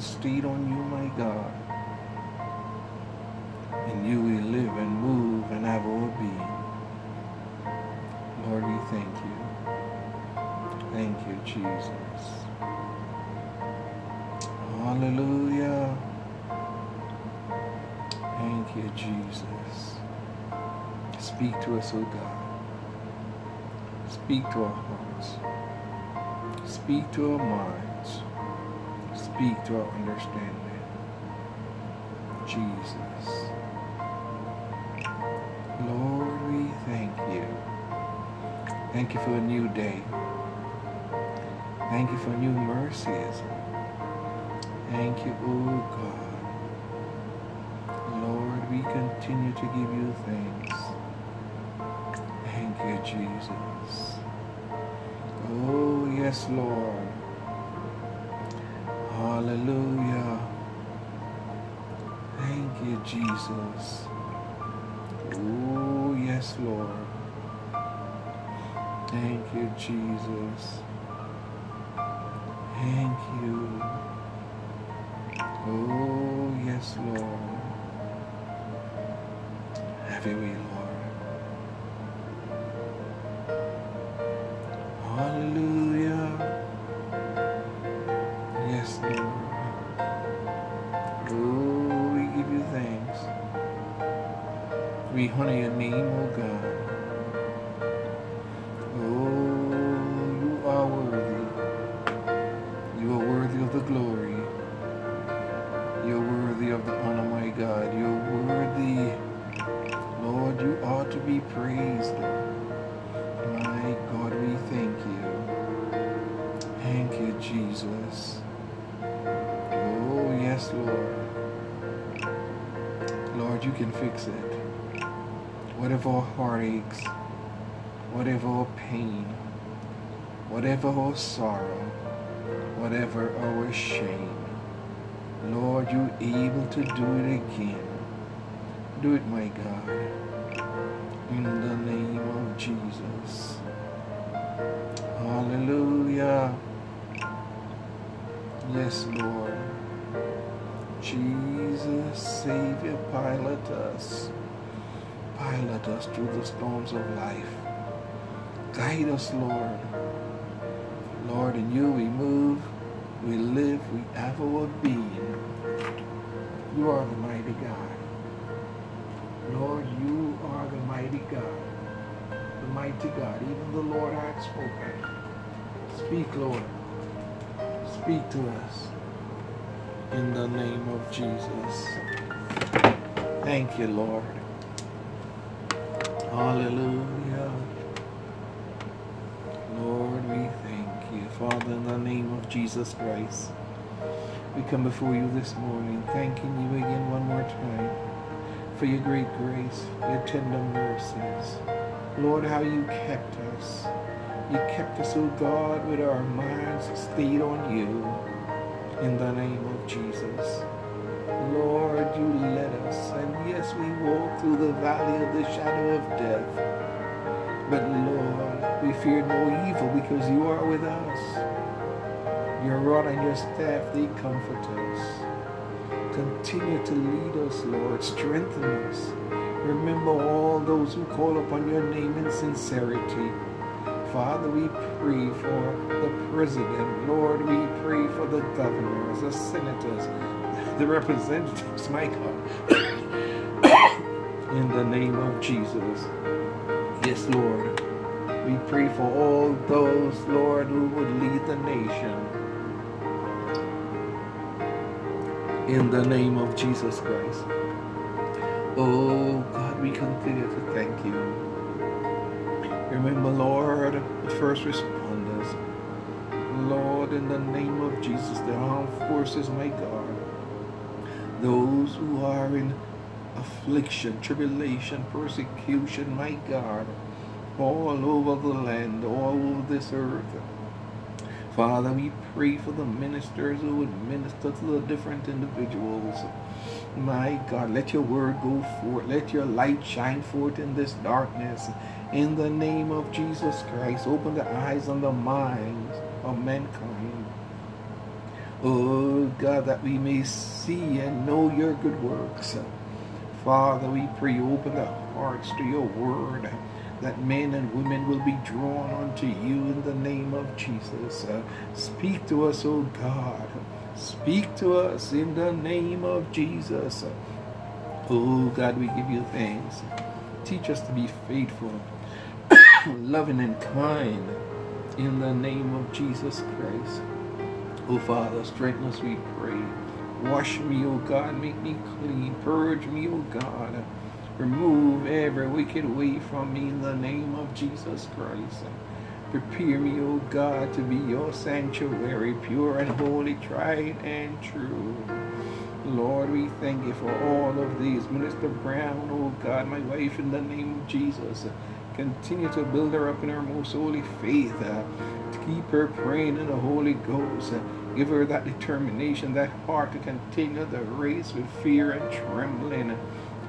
stayed on you, my God. And you will live and move and have all being. Lord, we thank you. Thank you, Jesus. Hallelujah. Thank you, Jesus. Speak to us, O God. Speak to our hearts. Speak to our minds. Speak to our understanding. Jesus. Lord, we thank you. Thank you for a new day. Thank you for new mercies. Thank you, oh God. Lord, we continue to give you thanks. Thank you, Jesus. Oh, yes, Lord. Hallelujah. Thank you, Jesus. Oh, yes, Lord. Thank you, Jesus. Thank you. Oh, yes, Lord. Have your sorrow, whatever oh, our shame, Lord, you're able to do it again. Do it, my God. In the name of Jesus. Hallelujah. Yes, Lord. Jesus, Savior, pilot us. Pilot us through the storms of life. Guide us, Lord. Lord, in you we move, we live, we have our being. You are the mighty God. Lord, you are the mighty God. The mighty God. Even the Lord hath spoken. Speak, Lord. Speak to us. In the name of Jesus. Thank you, Lord. Hallelujah. Jesus Christ, we come before you this morning, thanking you again one more time for your great grace, your tender mercies. Lord, how you kept us. You kept us, oh God, with our minds stayed on you. In the name of Jesus. Lord, you led us. And yes, we walked through the valley of the shadow of death. But Lord, we fear no evil because you are with us. Your rod and your staff, they comfort us. Continue to lead us, Lord. Strengthen us. Remember all those who call upon your name in sincerity. Father, we pray for the president. Lord, we pray for the governors, the senators, the representatives, my God. in the name of Jesus. Yes, Lord. We pray for all those, Lord, who would lead the nation. In the name of Jesus Christ. Oh, God, we continue to thank you. Remember, Lord, the first responders. Lord, in the name of Jesus, the armed forces, my God. Those who are in affliction, tribulation, persecution, my God, all over the land, all over this earth. Father, we pray for the ministers who would minister to the different individuals. My God, let your word go forth. Let your light shine forth in this darkness. In the name of Jesus Christ, open the eyes and the minds of mankind. Oh God, that we may see and know your good works. Father, we pray open the hearts to your word that men and women will be drawn unto you in the name of Jesus. Uh, speak to us, O God. Speak to us in the name of Jesus. Oh God, we give you thanks. Teach us to be faithful, loving, and kind in the name of Jesus Christ. Oh Father, strengthen us, we pray. Wash me, O God, make me clean. Purge me, O God. Remove every wicked way from me in the name of Jesus Christ. Prepare me, O God, to be your sanctuary, pure and holy, tried and true. Lord, we thank you for all of these. Minister Brown, oh God, my wife, in the name of Jesus. Continue to build her up in her most holy faith. Keep her praying in the Holy Ghost. Give her that determination, that heart to continue the race with fear and trembling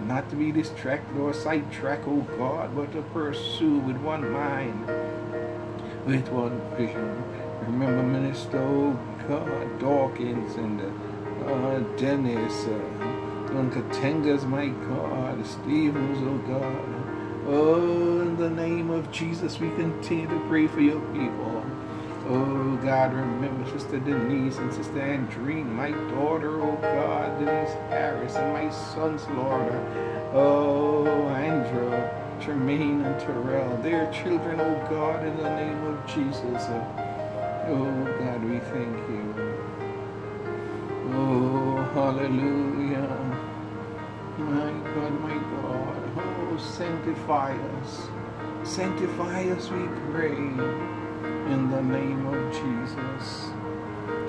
not to be distracted or sidetracked, oh God, but to pursue with one mind, with one vision. Remember, Minister, oh God, Dawkins and uh, Dennis, uh, Uncle Tengas, my God, Stevens, oh God. Oh, in the name of Jesus, we continue to pray for your people. Oh God, remember Sister Denise and Sister Andrine, my daughter, oh God, Denise Harris, and my sons, Lord. Uh, oh, Andrew, Tremaine, and Terrell, their children, oh God, in the name of Jesus. Uh, oh God, we thank you. Oh, hallelujah. My God, my God. Oh, sanctify us. Sanctify us, we pray in the name of Jesus.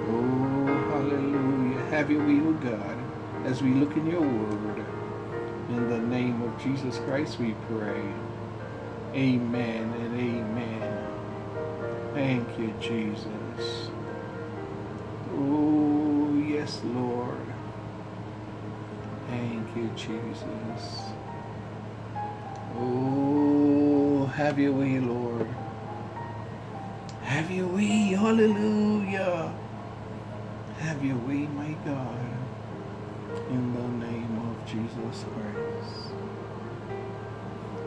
Oh, hallelujah. Have your O God, as we look in your word. In the name of Jesus Christ we pray. Amen and amen. Thank you, Jesus. Oh, yes, Lord. Thank you, Jesus. Oh, have your way, Lord. Have your way, hallelujah. Have your way, my God, in the name of Jesus Christ.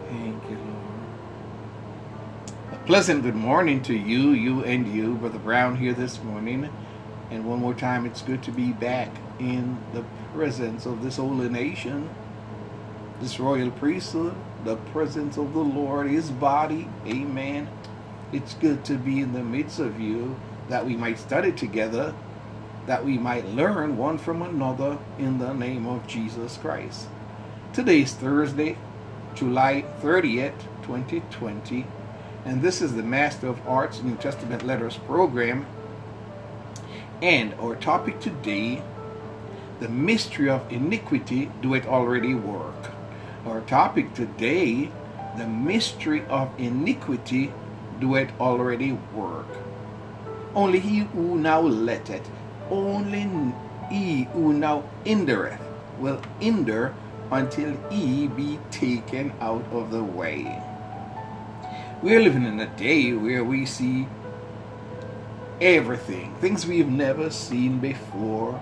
Thank you, Lord. A pleasant good morning to you, you and you, Brother Brown here this morning. And one more time, it's good to be back in the presence of this holy nation, this royal priesthood, the presence of the Lord, his body. Amen it's good to be in the midst of you that we might study together, that we might learn one from another in the name of Jesus Christ. Today is Thursday, July 30th, 2020, and this is the Master of Arts New Testament Letters program. And our topic today, the mystery of iniquity, do it already work? Our topic today, the mystery of iniquity, do it already work. Only he who now letteth, only he who now hindereth, will hinder until he be taken out of the way. We are living in a day where we see everything, things we've never seen before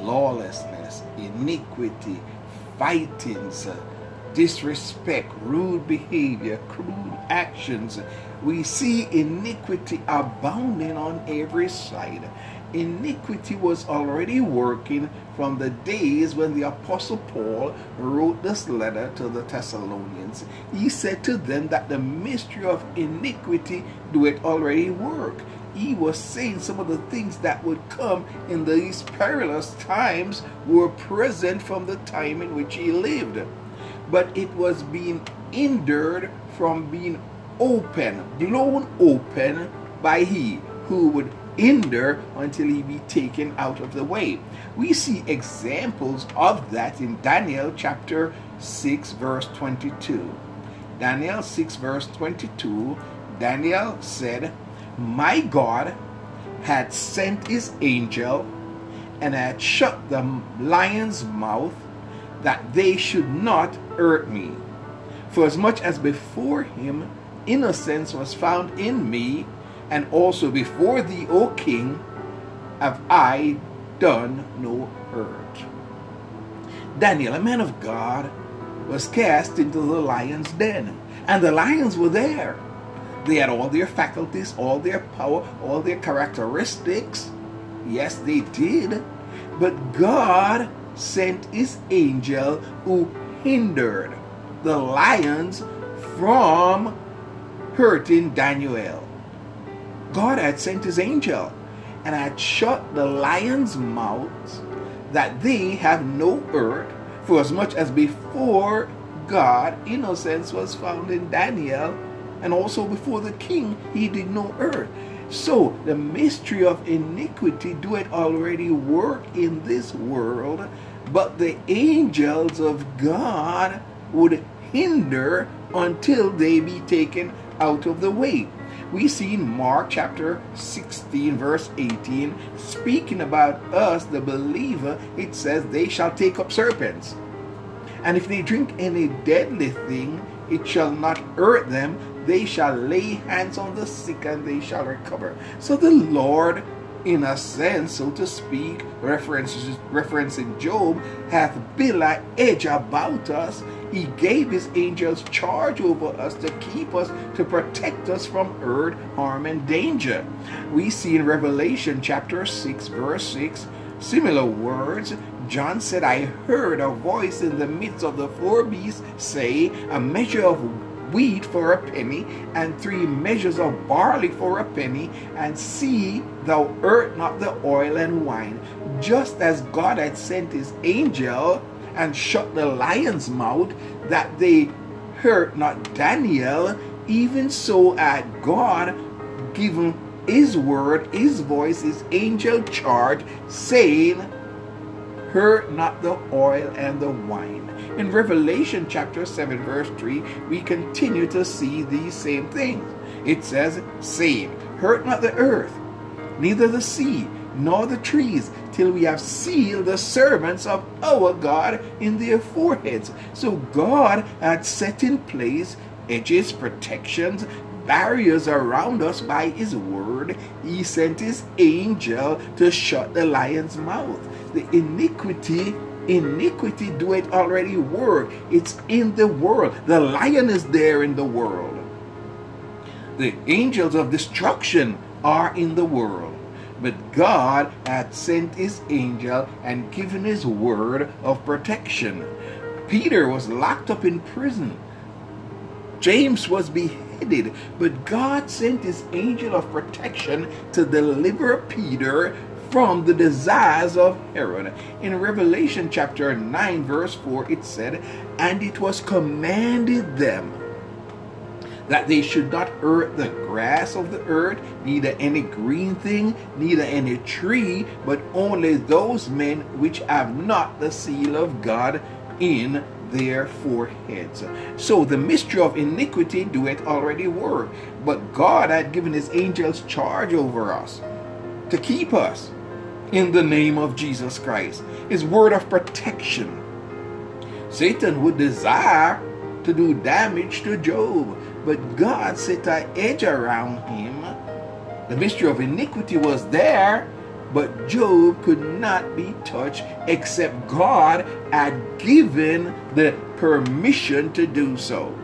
lawlessness, iniquity, fightings, disrespect, rude behavior, crude actions, we see iniquity abounding on every side. Iniquity was already working from the days when the Apostle Paul wrote this letter to the Thessalonians. He said to them that the mystery of iniquity do it already work. He was saying some of the things that would come in these perilous times were present from the time in which he lived. But it was being hindered from being open, blown open by he who would hinder until he be taken out of the way. We see examples of that in Daniel chapter 6, verse 22. Daniel 6, verse 22, Daniel said, My God had sent his angel and had shut the lion's mouth that they should not hurt me. For as much as before him innocence was found in me, and also before thee, O king, have I done no hurt. Daniel, a man of God, was cast into the lion's den, and the lions were there. They had all their faculties, all their power, all their characteristics. Yes, they did. But God sent his angel who hindered the lions from hurting Daniel. God had sent his angel and had shut the lions' mouths that they have no hurt, for as much as before God innocence was found in Daniel, and also before the king he did no hurt. So the mystery of iniquity do it already work in this world, but the angels of God would hinder until they be taken out of the way. We see Mark chapter 16, verse 18, speaking about us, the believer, it says, They shall take up serpents. And if they drink any deadly thing, it shall not hurt them. They shall lay hands on the sick and they shall recover. So the Lord in a sense, so to speak, references referencing Job, hath built an edge about us. He gave his angels charge over us to keep us, to protect us from hurt, harm, and danger. We see in Revelation chapter 6, verse 6, similar words. John said, I heard a voice in the midst of the four beasts say, A measure of wheat for a penny, and three measures of barley for a penny, and see thou hurt not the oil and wine, just as God had sent his angel and shut the lion's mouth, that they hurt not Daniel, even so had God given his word, his voice, his angel charge, saying, Hurt not the oil and the wine. In Revelation chapter 7, verse 3, we continue to see these same things. It says, saying, Hurt not the earth, neither the sea, nor the trees, till we have sealed the servants of our God in their foreheads. So God had set in place edges, protections, barriers around us by his word. He sent his angel to shut the lion's mouth. The iniquity iniquity do it already work. It's in the world. The lion is there in the world. The angels of destruction are in the world. But God had sent his angel and given his word of protection. Peter was locked up in prison. James was beheaded, but God sent his angel of protection to deliver Peter from the desires of Herod. In Revelation chapter 9, verse 4, it said, And it was commanded them that they should not hurt the grass of the earth, neither any green thing, neither any tree, but only those men which have not the seal of God in their foreheads. So the mystery of iniquity do it already work, but God had given his angels charge over us to keep us in the name of Jesus Christ. His word of protection. Satan would desire to do damage to Job, but God set an edge around him. The mystery of iniquity was there, but Job could not be touched except God had given the permission to do so.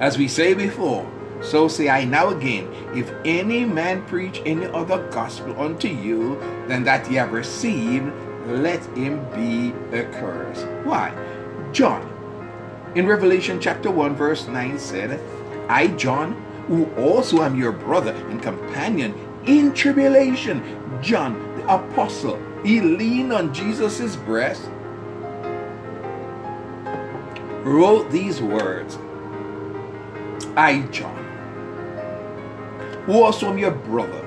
As we say before, so say I now again, if any man preach any other gospel unto you than that ye have received, let him be accursed. Why? John, in Revelation chapter 1, verse 9 said, I, John, who also am your brother and companion in tribulation, John the apostle, he leaned on Jesus' breast, wrote these words I, John, who also am your brother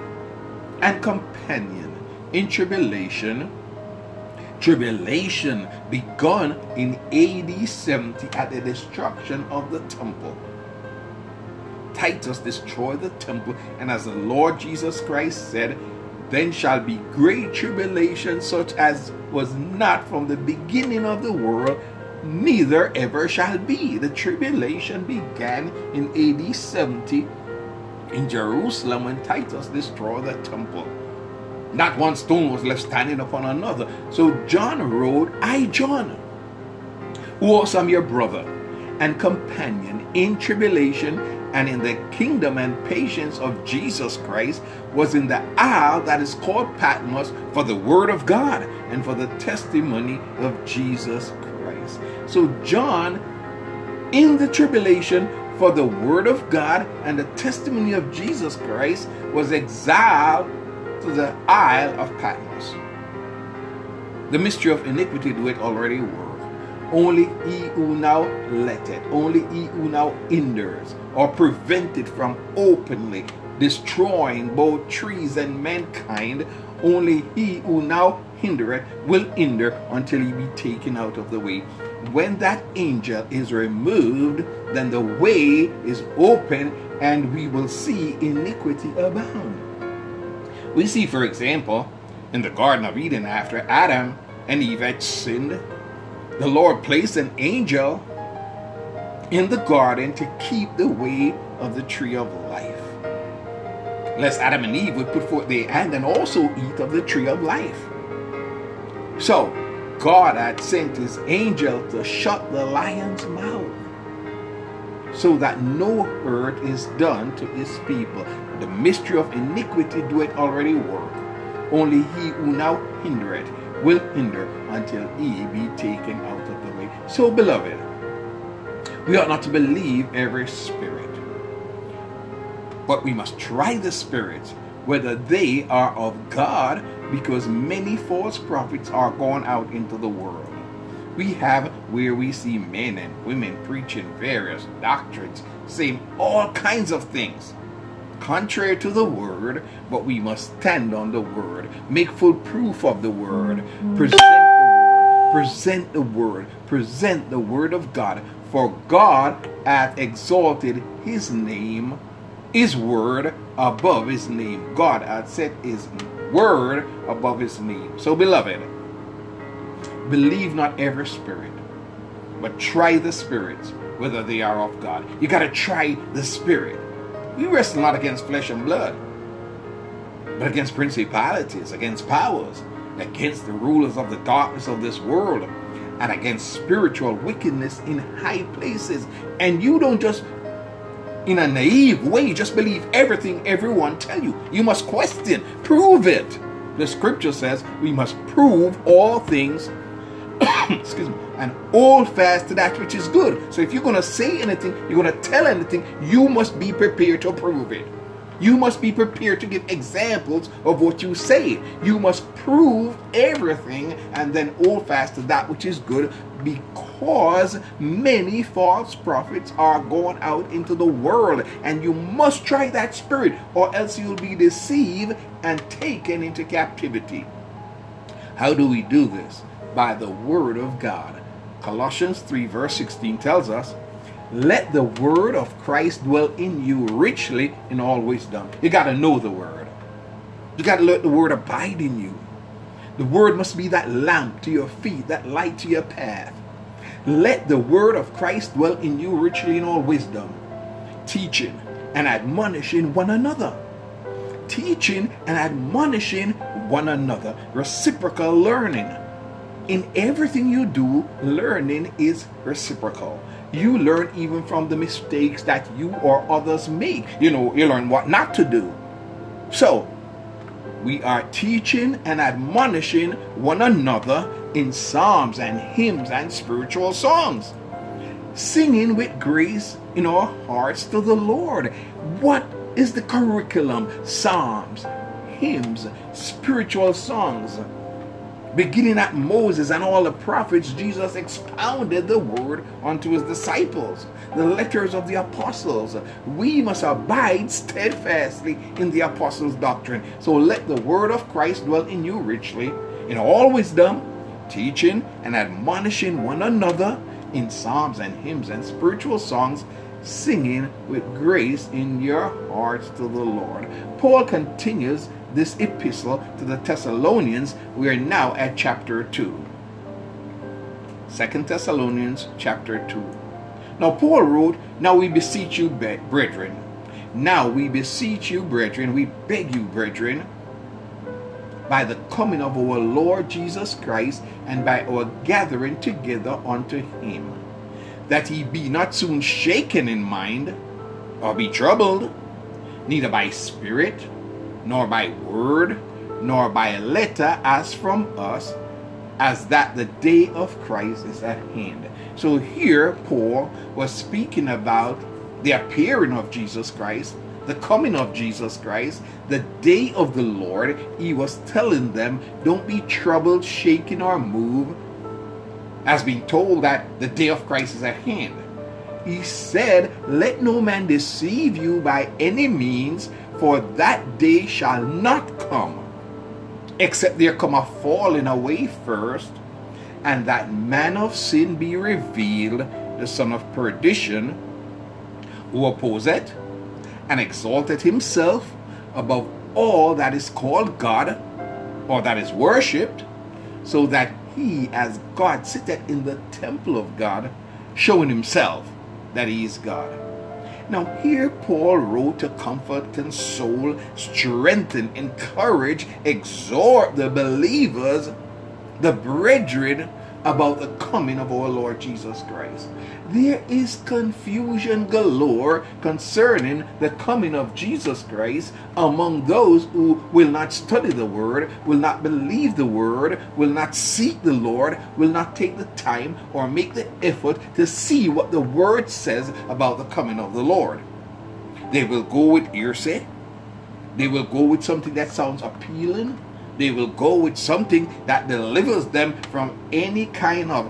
and companion in tribulation. Tribulation begun in AD 70 at the destruction of the temple. Titus destroyed the temple, and as the Lord Jesus Christ said, then shall be great tribulation, such as was not from the beginning of the world, neither ever shall be. The tribulation began in AD 70 in Jerusalem when Titus destroyed the temple. Not one stone was left standing upon another. So John wrote, I, John, who also am your brother and companion in tribulation and in the kingdom and patience of Jesus Christ, was in the isle that is called Patmos for the word of God and for the testimony of Jesus Christ. So John, in the tribulation, for the word of God and the testimony of Jesus Christ, was exiled to the Isle of Patmos. The mystery of iniquity do it already work. Only he who now let it, only he who now hinders or prevent it from openly destroying both trees and mankind, only he who now hindereth will hinder until he be taken out of the way. When that angel is removed, then the way is open and we will see iniquity abound. We see, for example, in the Garden of Eden, after Adam and Eve had sinned, the Lord placed an angel in the garden to keep the way of the tree of life. Lest Adam and Eve would put forth their hand and also eat of the tree of life. So, God had sent his angel to shut the lion's mouth so that no hurt is done to his people. The mystery of iniquity doeth already work. Only he who now hindereth will hinder until he be taken out of the way. So, beloved, we ought not to believe every spirit, but we must try the spirits whether they are of God, because many false prophets are gone out into the world. We have where we see men and women preaching various doctrines, saying all kinds of things contrary to the word, but we must stand on the word, make full proof of the word, mm-hmm. present the word, present the word, present the word of God. For God hath exalted his name, his word above his name. God hath set his word above his name. So, beloved, believe not every spirit, but try the spirits, whether they are of God. You got to try the spirit. We wrestle not against flesh and blood, but against principalities, against powers, against the rulers of the darkness of this world, and against spiritual wickedness in high places. And you don't just in a naive way just believe everything everyone tell you. You must question, prove it. The scripture says we must prove all things excuse me, and hold fast to that which is good. So if you're going to say anything, you're going to tell anything, you must be prepared to prove it. You must be prepared to give examples of what you say. You must prove everything and then hold fast to that which is good because many false prophets are going out into the world. And you must try that spirit or else you'll be deceived and taken into captivity. How do we do this? By the word of God. Colossians 3, verse 16 tells us, let the word of Christ dwell in you richly in all wisdom. You got to know the word. You got to let the word abide in you. The word must be that lamp to your feet, that light to your path. Let the word of Christ dwell in you richly in all wisdom, teaching and admonishing one another. Teaching and admonishing one another. Reciprocal learning. In everything you do, learning is reciprocal. You learn even from the mistakes that you or others make. You know, you learn what not to do. So, we are teaching and admonishing one another in psalms and hymns and spiritual songs, singing with grace in our hearts to the Lord. What is the curriculum? Psalms, hymns, spiritual songs Beginning at Moses and all the prophets, Jesus expounded the word unto his disciples, the letters of the apostles. We must abide steadfastly in the apostles' doctrine. So let the word of Christ dwell in you richly, in all wisdom, teaching and admonishing one another in psalms and hymns and spiritual songs, singing with grace in your hearts to the Lord. Paul continues this epistle to the Thessalonians, we are now at chapter 2. Second Thessalonians chapter 2. Now Paul wrote, Now we beseech you, brethren. Now we beseech you, brethren, we beg you, brethren, by the coming of our Lord Jesus Christ and by our gathering together unto him, that he be not soon shaken in mind, or be troubled, neither by spirit, nor by word, nor by letter as from us, as that the day of Christ is at hand. So here, Paul was speaking about the appearing of Jesus Christ, the coming of Jesus Christ, the day of the Lord. He was telling them, don't be troubled, shaken, or moved, as being told that the day of Christ is at hand. He said, Let no man deceive you by any means, for that day shall not come, except there come a falling away first, and that man of sin be revealed, the son of perdition, who opposeth and exalted himself above all that is called God or that is worshipped, so that he, as God, sitteth in the temple of God, showing himself that he is God. Now, here Paul wrote to comfort, console, strengthen, encourage, exhort the believers, the brethren, about the coming of our Lord Jesus Christ. There is confusion galore concerning the coming of Jesus Christ among those who will not study the Word, will not believe the Word, will not seek the Lord, will not take the time or make the effort to see what the Word says about the coming of the Lord. They will go with hearsay. They will go with something that sounds appealing they will go with something that delivers them from any kind of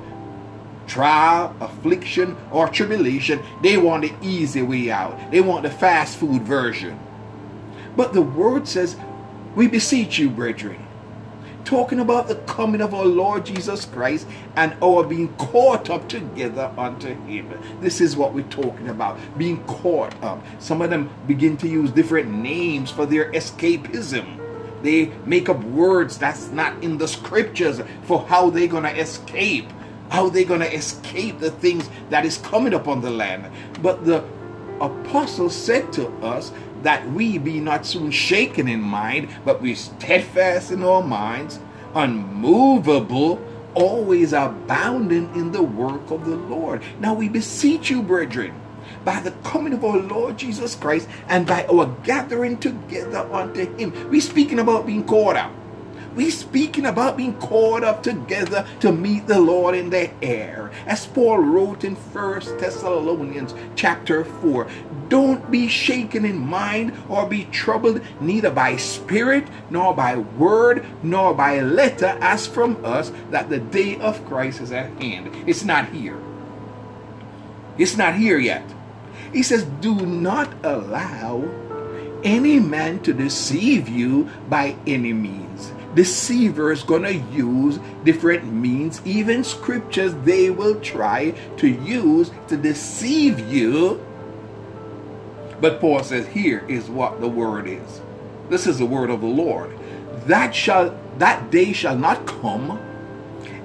trial, affliction, or tribulation. They want the easy way out. They want the fast food version. But the word says, We beseech you, brethren, talking about the coming of our Lord Jesus Christ and our being caught up together unto Him. This is what we're talking about being caught up. Some of them begin to use different names for their escapism. They make up words that's not in the scriptures for how they're going to escape, how they're going to escape the things that is coming upon the land. But the apostle said to us that we be not soon shaken in mind, but be steadfast in our minds, unmovable, always abounding in the work of the Lord. Now we beseech you, brethren by the coming of our Lord Jesus Christ and by our gathering together unto him. We're speaking about being caught up. We speaking about being caught up together to meet the Lord in the air. As Paul wrote in First Thessalonians chapter 4, don't be shaken in mind or be troubled neither by spirit, nor by word, nor by letter as from us that the day of Christ is at hand. It's not here. It's not here yet. He says, Do not allow any man to deceive you by any means. Deceivers gonna use different means, even scriptures they will try to use to deceive you. But Paul says, Here is what the word is. This is the word of the Lord. That shall that day shall not come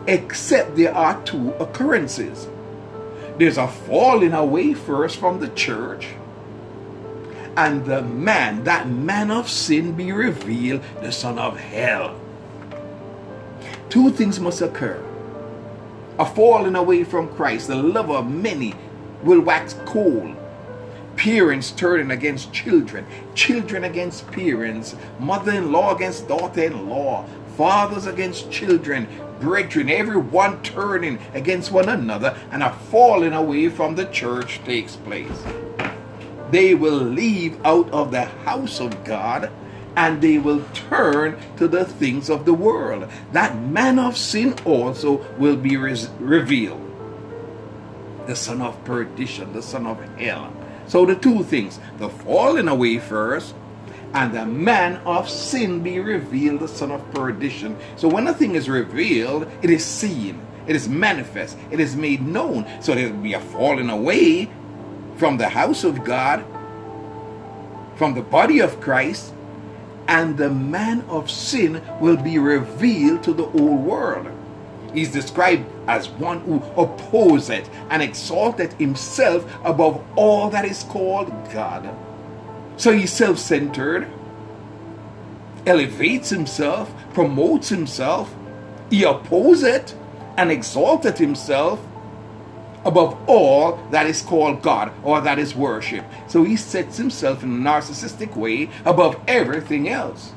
except there are two occurrences there's a falling away first from the church. And the man, that man of sin, be revealed, the son of hell. Two things must occur a falling away from Christ, the love of many will wax cold. Parents turning against children, children against parents, mother in law against daughter in law, fathers against children, brethren, everyone turning against one another, and a falling away from the church takes place. They will leave out of the house of God and they will turn to the things of the world. That man of sin also will be res- revealed. The son of perdition, the son of hell. So the two things the falling away first and the man of sin be revealed, the son of perdition. So when a thing is revealed, it is seen, it is manifest, it is made known. So there will be a falling away from the house of God, from the body of Christ, and the man of sin will be revealed to the whole world. He's described as one who opposeth and exalted himself above all that is called God. So he's self centered, elevates himself, promotes himself, he opposeth and exalted himself above all that is called God or that is worship. So he sets himself in a narcissistic way above everything else.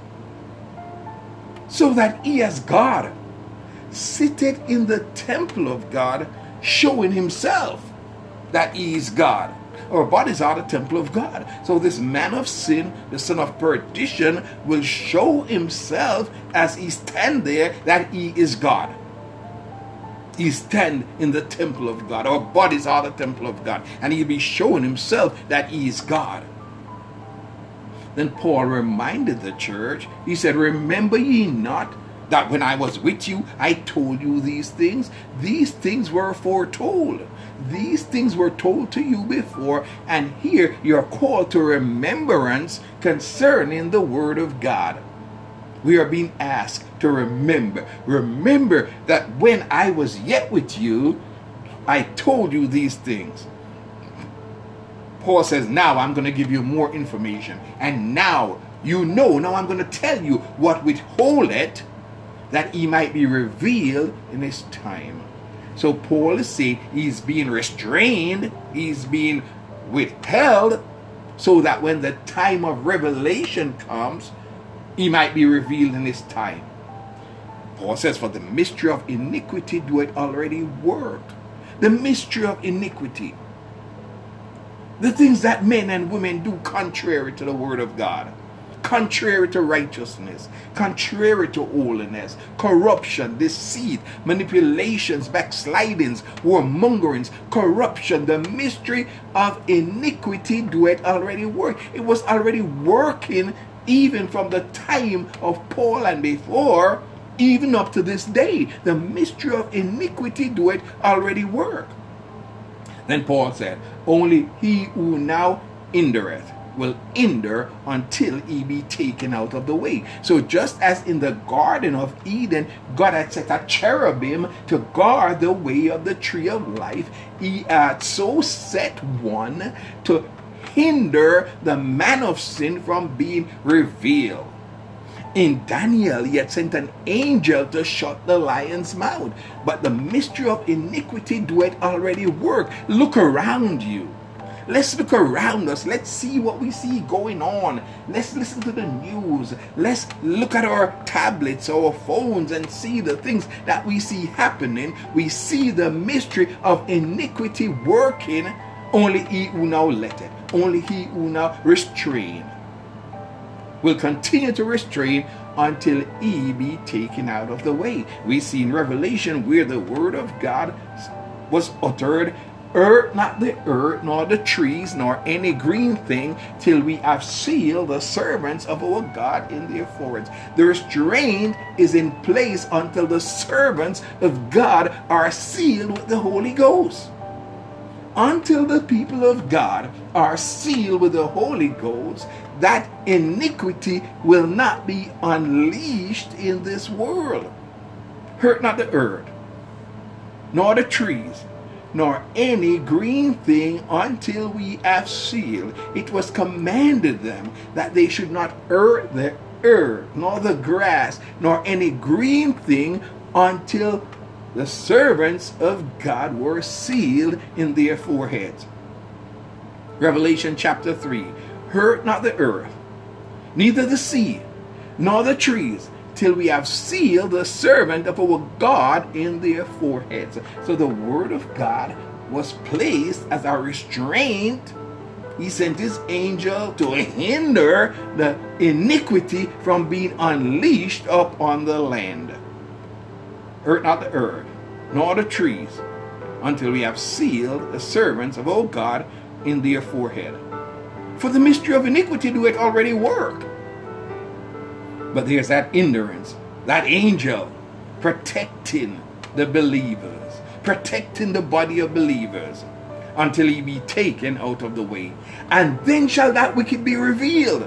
So that he as God, seated in the temple of God, showing himself that he is God. Our bodies are the temple of God. So this man of sin, the son of perdition, will show himself as he stand there that he is God. He stand in the temple of God. Our bodies are the temple of God. And he'll be showing himself that he is God. Then Paul reminded the church, he said, Remember ye not that when I was with you, I told you these things? These things were foretold. These things were told to you before, and here you're called to remembrance concerning the word of God. We are being asked to remember. Remember that when I was yet with you, I told you these things. Paul says, Now I'm going to give you more information. And now you know, now I'm going to tell you what withhold it that he might be revealed in his time. So Paul is saying he's being restrained, he's being withheld, so that when the time of revelation comes, he might be revealed in his time. Paul says, For the mystery of iniquity do it already work. The mystery of iniquity. The things that men and women do contrary to the word of God contrary to righteousness, contrary to holiness, corruption, deceit, manipulations, backslidings, warmongerings, corruption, the mystery of iniquity do it already work. It was already working even from the time of Paul and before, even up to this day. The mystery of iniquity do it already work. Then Paul said, Only he who now hindereth will hinder until he be taken out of the way. So just as in the Garden of Eden, God had set a cherubim to guard the way of the tree of life, he had so set one to hinder the man of sin from being revealed. In Daniel, he had sent an angel to shut the lion's mouth. But the mystery of iniquity do it already work. Look around you. Let's look around us. Let's see what we see going on. Let's listen to the news. Let's look at our tablets, our phones, and see the things that we see happening. We see the mystery of iniquity working. Only he who now let it, only he who now restrain, will continue to restrain until he be taken out of the way. We see in Revelation where the word of God was uttered earth, not the earth, nor the trees, nor any green thing, till we have sealed the servants of our God in their foreheads. The restraint is in place until the servants of God are sealed with the Holy Ghost. Until the people of God are sealed with the Holy Ghost, that iniquity will not be unleashed in this world. Hurt not the earth, nor the trees, nor any green thing until we have sealed. It was commanded them that they should not hurt the earth, nor the grass, nor any green thing until the servants of God were sealed in their foreheads. Revelation chapter 3 Hurt not the earth, neither the sea, nor the trees, till we have sealed the servant of our God in their foreheads. So the word of God was placed as a restraint. He sent his angel to hinder the iniquity from being unleashed upon the land. Hurt not the earth, nor the trees, until we have sealed the servants of our God in their forehead. For the mystery of iniquity do it already work. But there's that endurance, that angel protecting the believers, protecting the body of believers until he be taken out of the way. And then shall that wicked be revealed,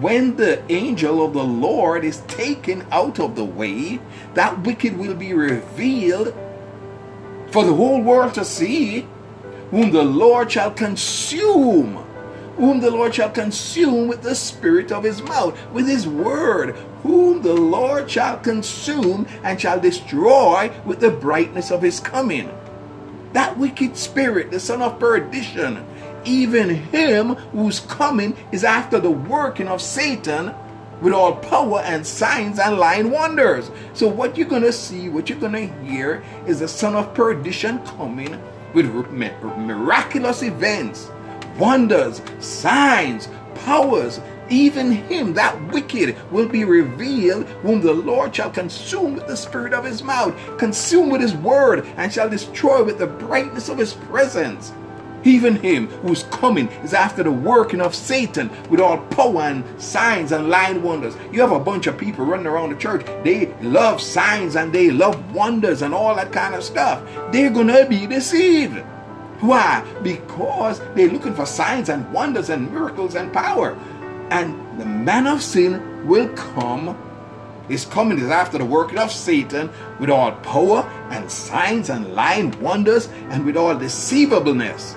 when the angel of the Lord is taken out of the way, that wicked will be revealed for the whole world to see, whom the Lord shall consume whom the Lord shall consume with the spirit of his mouth, with his word, whom the Lord shall consume and shall destroy with the brightness of his coming. That wicked spirit, the son of perdition, even him whose coming is after the working of Satan with all power and signs and lying wonders. So, what you're going to see, what you're going to hear, is the son of perdition coming with miraculous events wonders, signs, powers, even him, that wicked, will be revealed, whom the Lord shall consume with the spirit of his mouth, consume with his word, and shall destroy with the brightness of his presence. Even him whose coming is after the working of Satan with all power and signs and lying wonders. You have a bunch of people running around the church. They love signs and they love wonders and all that kind of stuff. They're going to be deceived. Why? Because they're looking for signs and wonders and miracles and power. And the man of sin will come. His coming is after the working of Satan with all power and signs and lying wonders and with all deceivableness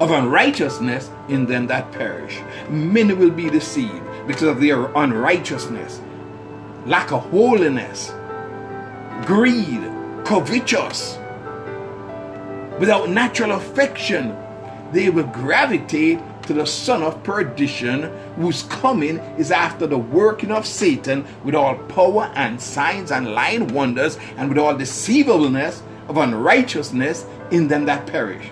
of unrighteousness in them that perish. Many will be deceived because of their unrighteousness, lack of holiness, greed, covetous, without natural affection, they will gravitate to the son of perdition, whose coming is after the working of Satan with all power and signs and lying wonders and with all deceivableness of unrighteousness in them that perish.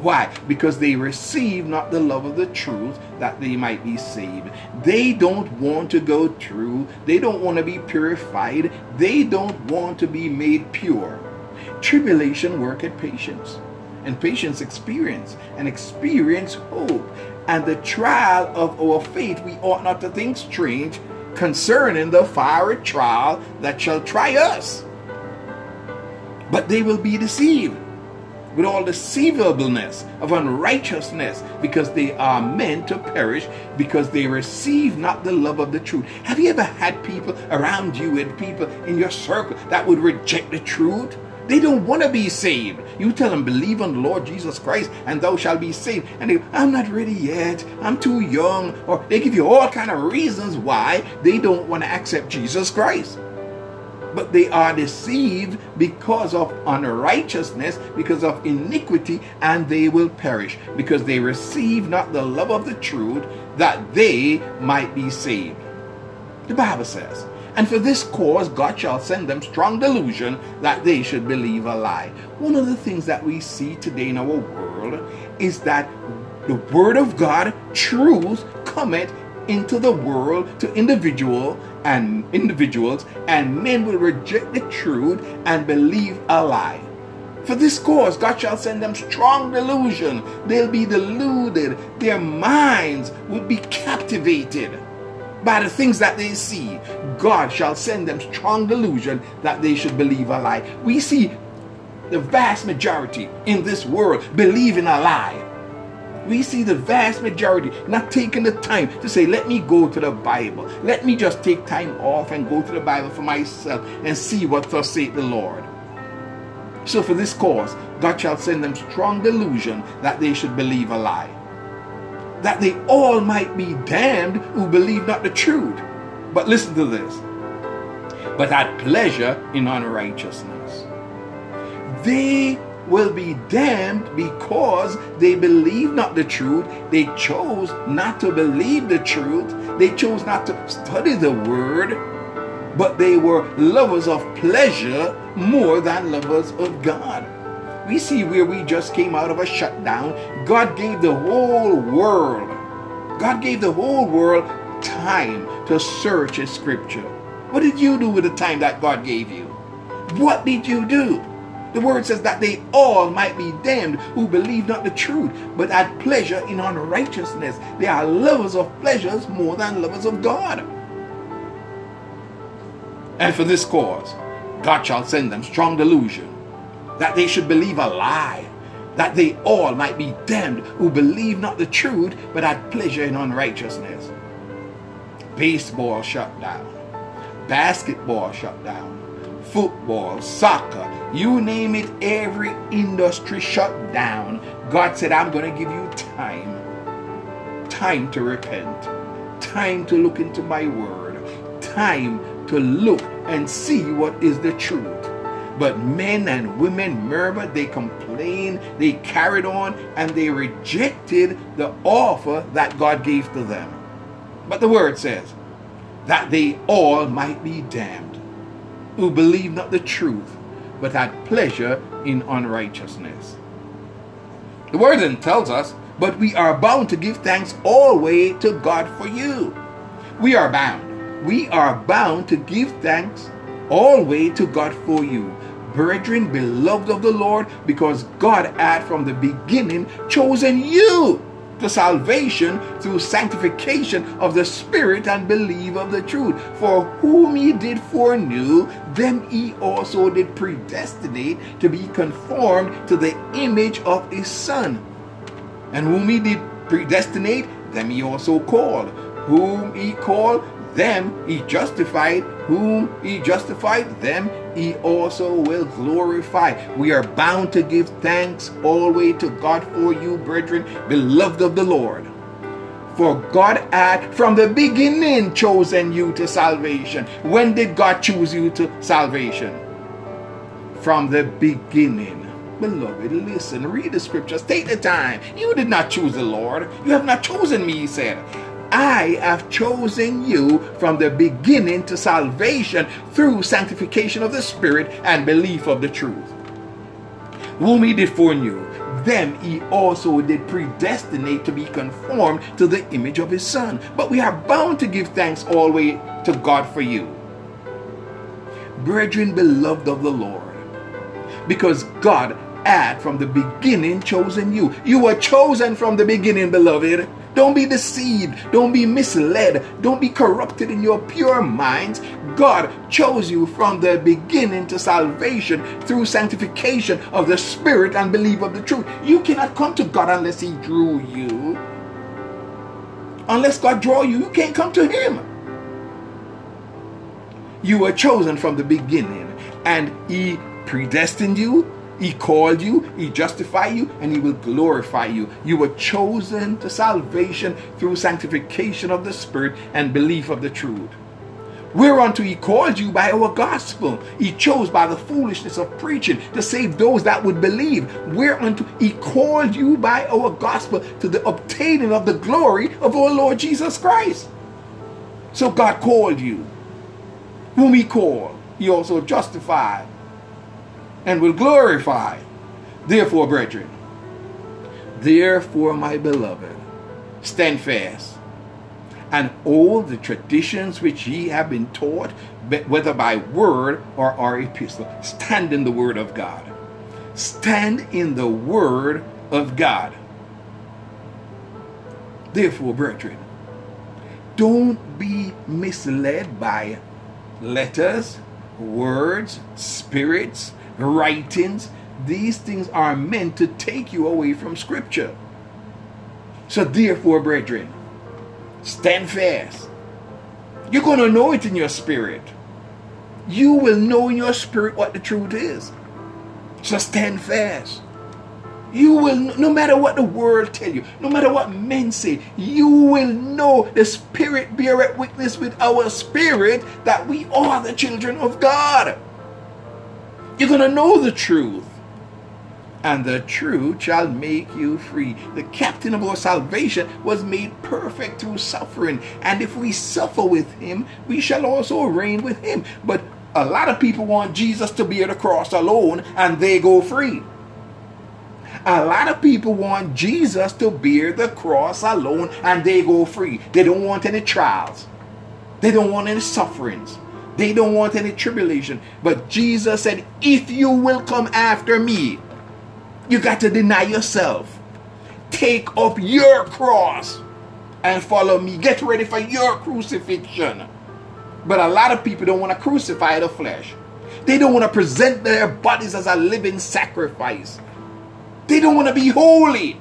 Why? Because they receive not the love of the truth that they might be saved. They don't want to go through. They don't want to be purified. They don't want to be made pure. Tribulation worketh patience and patience experience, and experience hope. And the trial of our faith we ought not to think strange concerning the fiery trial that shall try us. But they will be deceived with all deceivableness of unrighteousness because they are meant to perish because they receive not the love of the truth. Have you ever had people around you and people in your circle that would reject the truth? They don't want to be saved. You tell them, believe on the Lord Jesus Christ and thou shalt be saved. And they, I'm not ready yet. I'm too young. Or they give you all kind of reasons why they don't want to accept Jesus Christ. But they are deceived because of unrighteousness, because of iniquity, and they will perish because they receive not the love of the truth that they might be saved. The Bible says, and for this cause, God shall send them strong delusion that they should believe a lie. One of the things that we see today in our world is that the word of God, truth, cometh into the world to individual and individuals, and men will reject the truth and believe a lie. For this cause, God shall send them strong delusion. They'll be deluded. Their minds will be captivated by the things that they see, God shall send them strong delusion that they should believe a lie. We see the vast majority in this world believing a lie. We see the vast majority not taking the time to say, let me go to the Bible. Let me just take time off and go to the Bible for myself and see what thus saith the Lord. So for this cause, God shall send them strong delusion that they should believe a lie that they all might be damned who believe not the truth. But listen to this. But had pleasure in unrighteousness. They will be damned because they believe not the truth. They chose not to believe the truth. They chose not to study the word. But they were lovers of pleasure more than lovers of God. We see where we just came out of a shutdown. God gave the whole world, God gave the whole world time to search His scripture. What did you do with the time that God gave you? What did you do? The word says that they all might be damned who believe not the truth, but had pleasure in unrighteousness. They are lovers of pleasures more than lovers of God. And for this cause, God shall send them strong delusion that they should believe a lie, that they all might be damned who believe not the truth, but had pleasure in unrighteousness. baseball shut down, basketball shut down, football, soccer, you name it, every industry shut down. God said, I'm going to give you time. Time to repent. Time to look into my word. Time to look and see what is the truth. But men and women murmured, they complained, they carried on, and they rejected the offer that God gave to them. But the word says that they all might be damned, who believed not the truth, but had pleasure in unrighteousness. The word then tells us, but we are bound to give thanks always to God for you. We are bound. We are bound to give thanks always to God for you brethren, beloved of the Lord, because God had from the beginning chosen you to salvation through sanctification of the Spirit and believe of the truth. For whom he did foreknew, them he also did predestinate to be conformed to the image of his Son. And whom he did predestinate, them he also called. Whom he called, them he justified. Whom he justified, them he also will glorify. We are bound to give thanks always to God for you, brethren, beloved of the Lord. For God had from the beginning chosen you to salvation. When did God choose you to salvation? From the beginning. Beloved, listen, read the scriptures, take the time. You did not choose the Lord. You have not chosen me, he said. I have chosen you from the beginning to salvation through sanctification of the Spirit and belief of the truth. Whom he did foreknew, them he also did predestinate to be conformed to the image of his Son. But we are bound to give thanks always to God for you. Brethren, beloved of the Lord, because God had from the beginning chosen you. You were chosen from the beginning, beloved. Don't be deceived. Don't be misled. Don't be corrupted in your pure minds. God chose you from the beginning to salvation through sanctification of the Spirit and belief of the truth. You cannot come to God unless He drew you. Unless God draw you, you can't come to Him. You were chosen from the beginning, and He predestined you he called you, He justified you, and He will glorify you. You were chosen to salvation through sanctification of the Spirit and belief of the truth. Whereunto He called you by our gospel. He chose by the foolishness of preaching to save those that would believe. Whereunto He called you by our gospel to the obtaining of the glory of our Lord Jesus Christ. So God called you. Whom He called, He also justified and will glorify. Therefore, brethren, therefore, my beloved, stand fast and all the traditions which ye have been taught, whether by word or our epistle. Stand in the word of God. Stand in the word of God. Therefore, brethren, don't be misled by letters, words, spirits, writings, these things are meant to take you away from Scripture. So, therefore, brethren, stand fast. You're going to know it in your spirit. You will know in your spirit what the truth is. So, stand fast. You will, no matter what the world tell you, no matter what men say, you will know the Spirit beareth witness with our spirit that we are the children of God. You're going to know the truth. And the truth shall make you free. The captain of our salvation was made perfect through suffering. And if we suffer with him, we shall also reign with him. But a lot of people want Jesus to bear the cross alone and they go free. A lot of people want Jesus to bear the cross alone and they go free. They don't want any trials. They don't want any sufferings. They don't want any tribulation. But Jesus said, if you will come after me, you got to deny yourself. Take up your cross and follow me. Get ready for your crucifixion. But a lot of people don't want to crucify the flesh. They don't want to present their bodies as a living sacrifice. They don't want to be holy.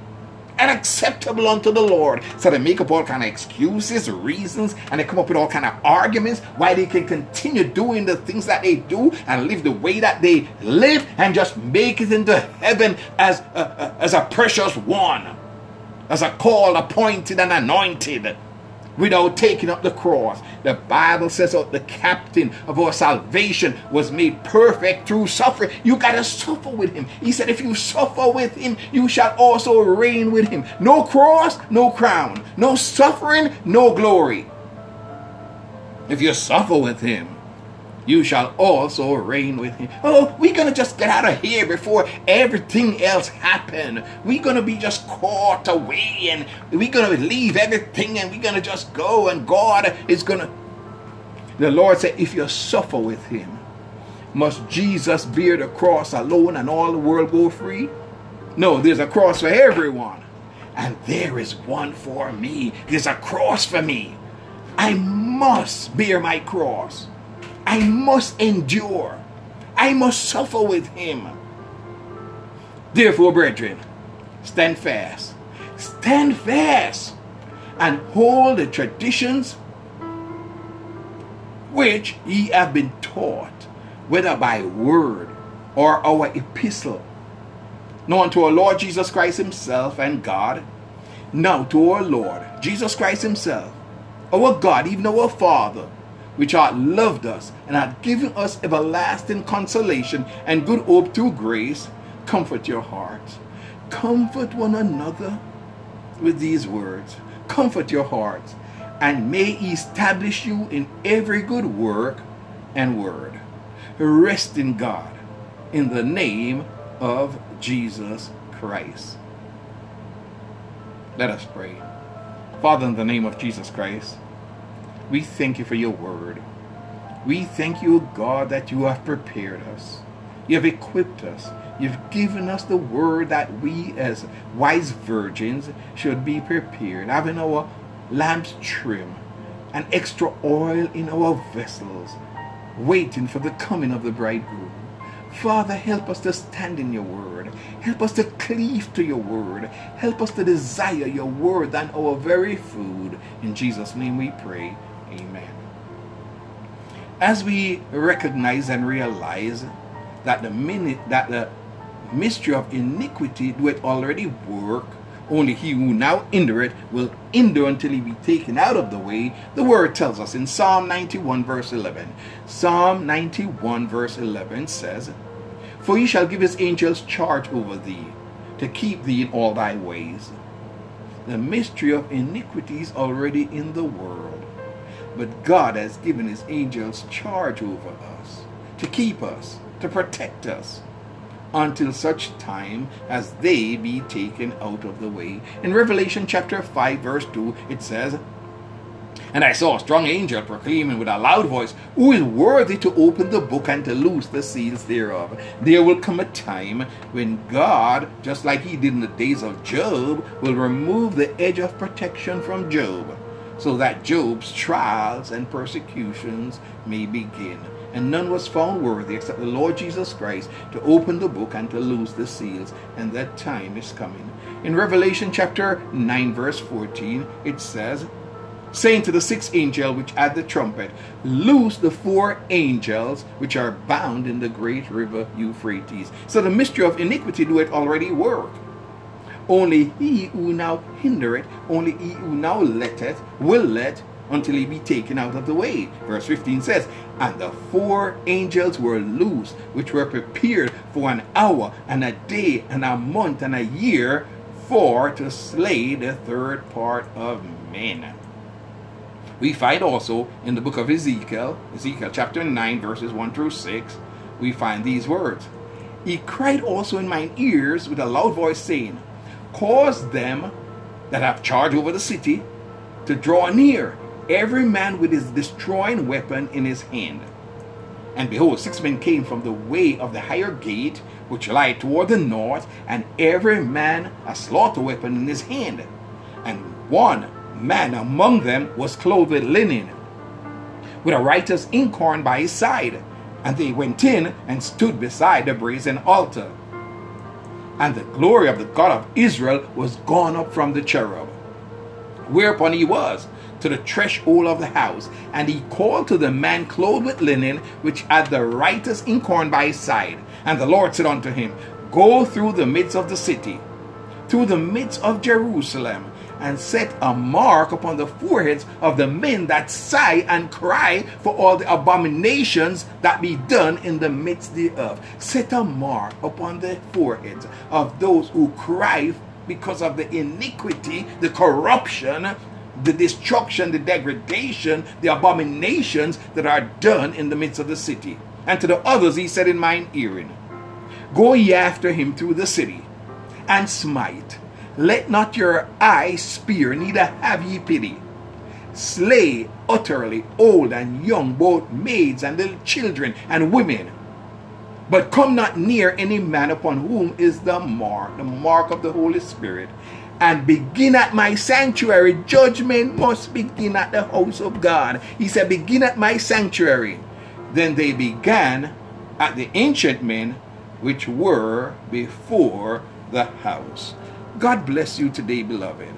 And acceptable unto the Lord. So they make up all kind of excuses, reasons, and they come up with all kind of arguments why they can continue doing the things that they do and live the way that they live and just make it into heaven as a, as a precious one, as a called, appointed, and anointed without taking up the cross. The Bible says oh, the captain of our salvation was made perfect through suffering. You got to suffer with him. He said, if you suffer with him, you shall also reign with him. No cross, no crown. No suffering, no glory. If you suffer with him, you shall also reign with him. Oh, we're to just get out of here before everything else happen. We're to be just caught away and we're to leave everything and we're to just go and God is to. The Lord said, if you suffer with him, must Jesus bear the cross alone and all the world go free? No, there's a cross for everyone. And there is one for me. There's a cross for me. I must bear my cross. I must endure. I must suffer with him. Therefore, brethren, stand fast. Stand fast and hold the traditions which ye have been taught, whether by word or our epistle. Now unto our Lord Jesus Christ Himself and God, now to our Lord Jesus Christ Himself, our God, even our Father which hath loved us and hath given us everlasting consolation and good hope through grace, comfort your hearts. Comfort one another with these words. Comfort your hearts, and may he establish you in every good work and word. Rest in God in the name of Jesus Christ. Let us pray. Father, in the name of Jesus Christ, we thank you for your word. We thank you, God, that you have prepared us. You have equipped us. You've given us the word that we, as wise virgins, should be prepared, having our lamps trim and extra oil in our vessels, waiting for the coming of the bridegroom. Father, help us to stand in your word. Help us to cleave to your word. Help us to desire your word than our very food. In Jesus' name we pray. Amen. As we recognize and realize that the minute that the mystery of iniquity doeth already work, only he who now it will endure until he be taken out of the way. The word tells us in Psalm 91 verse 11. Psalm 91 verse 11 says, For he shall give his angels charge over thee, to keep thee in all thy ways. The mystery of iniquity is already in the world. But God has given his angels charge over us, to keep us, to protect us, until such time as they be taken out of the way. In Revelation chapter 5, verse 2, it says, And I saw a strong angel proclaiming with a loud voice, Who is worthy to open the book and to loose the seals thereof? There will come a time when God, just like he did in the days of Job, will remove the edge of protection from Job so that Job's trials and persecutions may begin. And none was found worthy except the Lord Jesus Christ to open the book and to loose the seals, and that time is coming. In Revelation chapter 9, verse 14, it says, saying to the sixth angel which had the trumpet, Loose the four angels which are bound in the great river Euphrates. So the mystery of iniquity do it already work. Only he who now hindereth, only he who now letteth, will let until he be taken out of the way. Verse 15 says, And the four angels were loose, which were prepared for an hour, and a day, and a month, and a year, for to slay the third part of men. We find also in the book of Ezekiel, Ezekiel chapter 9, verses 1 through 6, we find these words. He cried also in mine ears with a loud voice, saying, cause them that have charge over the city to draw near, every man with his destroying weapon in his hand. And behold, six men came from the way of the higher gate, which lie toward the north, and every man a slaughter weapon in his hand. And one man among them was clothed with linen, with a writer's inkhorn by his side. And they went in and stood beside the brazen altar. And the glory of the God of Israel was gone up from the cherub. Whereupon he was to the threshold of the house, and he called to the man clothed with linen, which had the writer's inkhorn by his side. And the Lord said unto him, Go through the midst of the city, through the midst of Jerusalem, and set a mark upon the foreheads of the men that sigh and cry for all the abominations that be done in the midst thereof. Set a mark upon the foreheads of those who cry because of the iniquity, the corruption, the destruction, the degradation, the abominations that are done in the midst of the city. And to the others he said in mine hearing, Go ye after him through the city, and smite. Let not your eye spear, neither have ye pity. Slay utterly old and young, both maids and little children and women. But come not near any man upon whom is the mark, the mark of the Holy Spirit, and begin at my sanctuary. Judgment must begin at the house of God. He said, Begin at my sanctuary. Then they began at the ancient men which were before the house. God bless you today, beloved.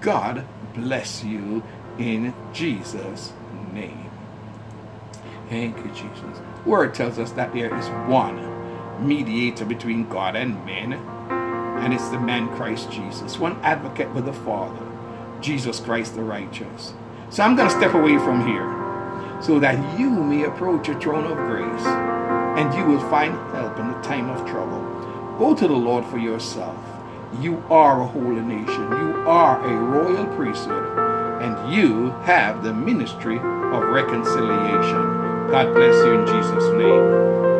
God bless you in Jesus' name. Thank you, Jesus. Word tells us that there is one mediator between God and men, and it's the man Christ Jesus, one advocate with the Father, Jesus Christ the righteous. So I'm going to step away from here so that you may approach a throne of grace and you will find help in the time of trouble. Go to the Lord for yourself. You are a holy nation. You are a royal priesthood. And you have the ministry of reconciliation. God bless you in Jesus' name.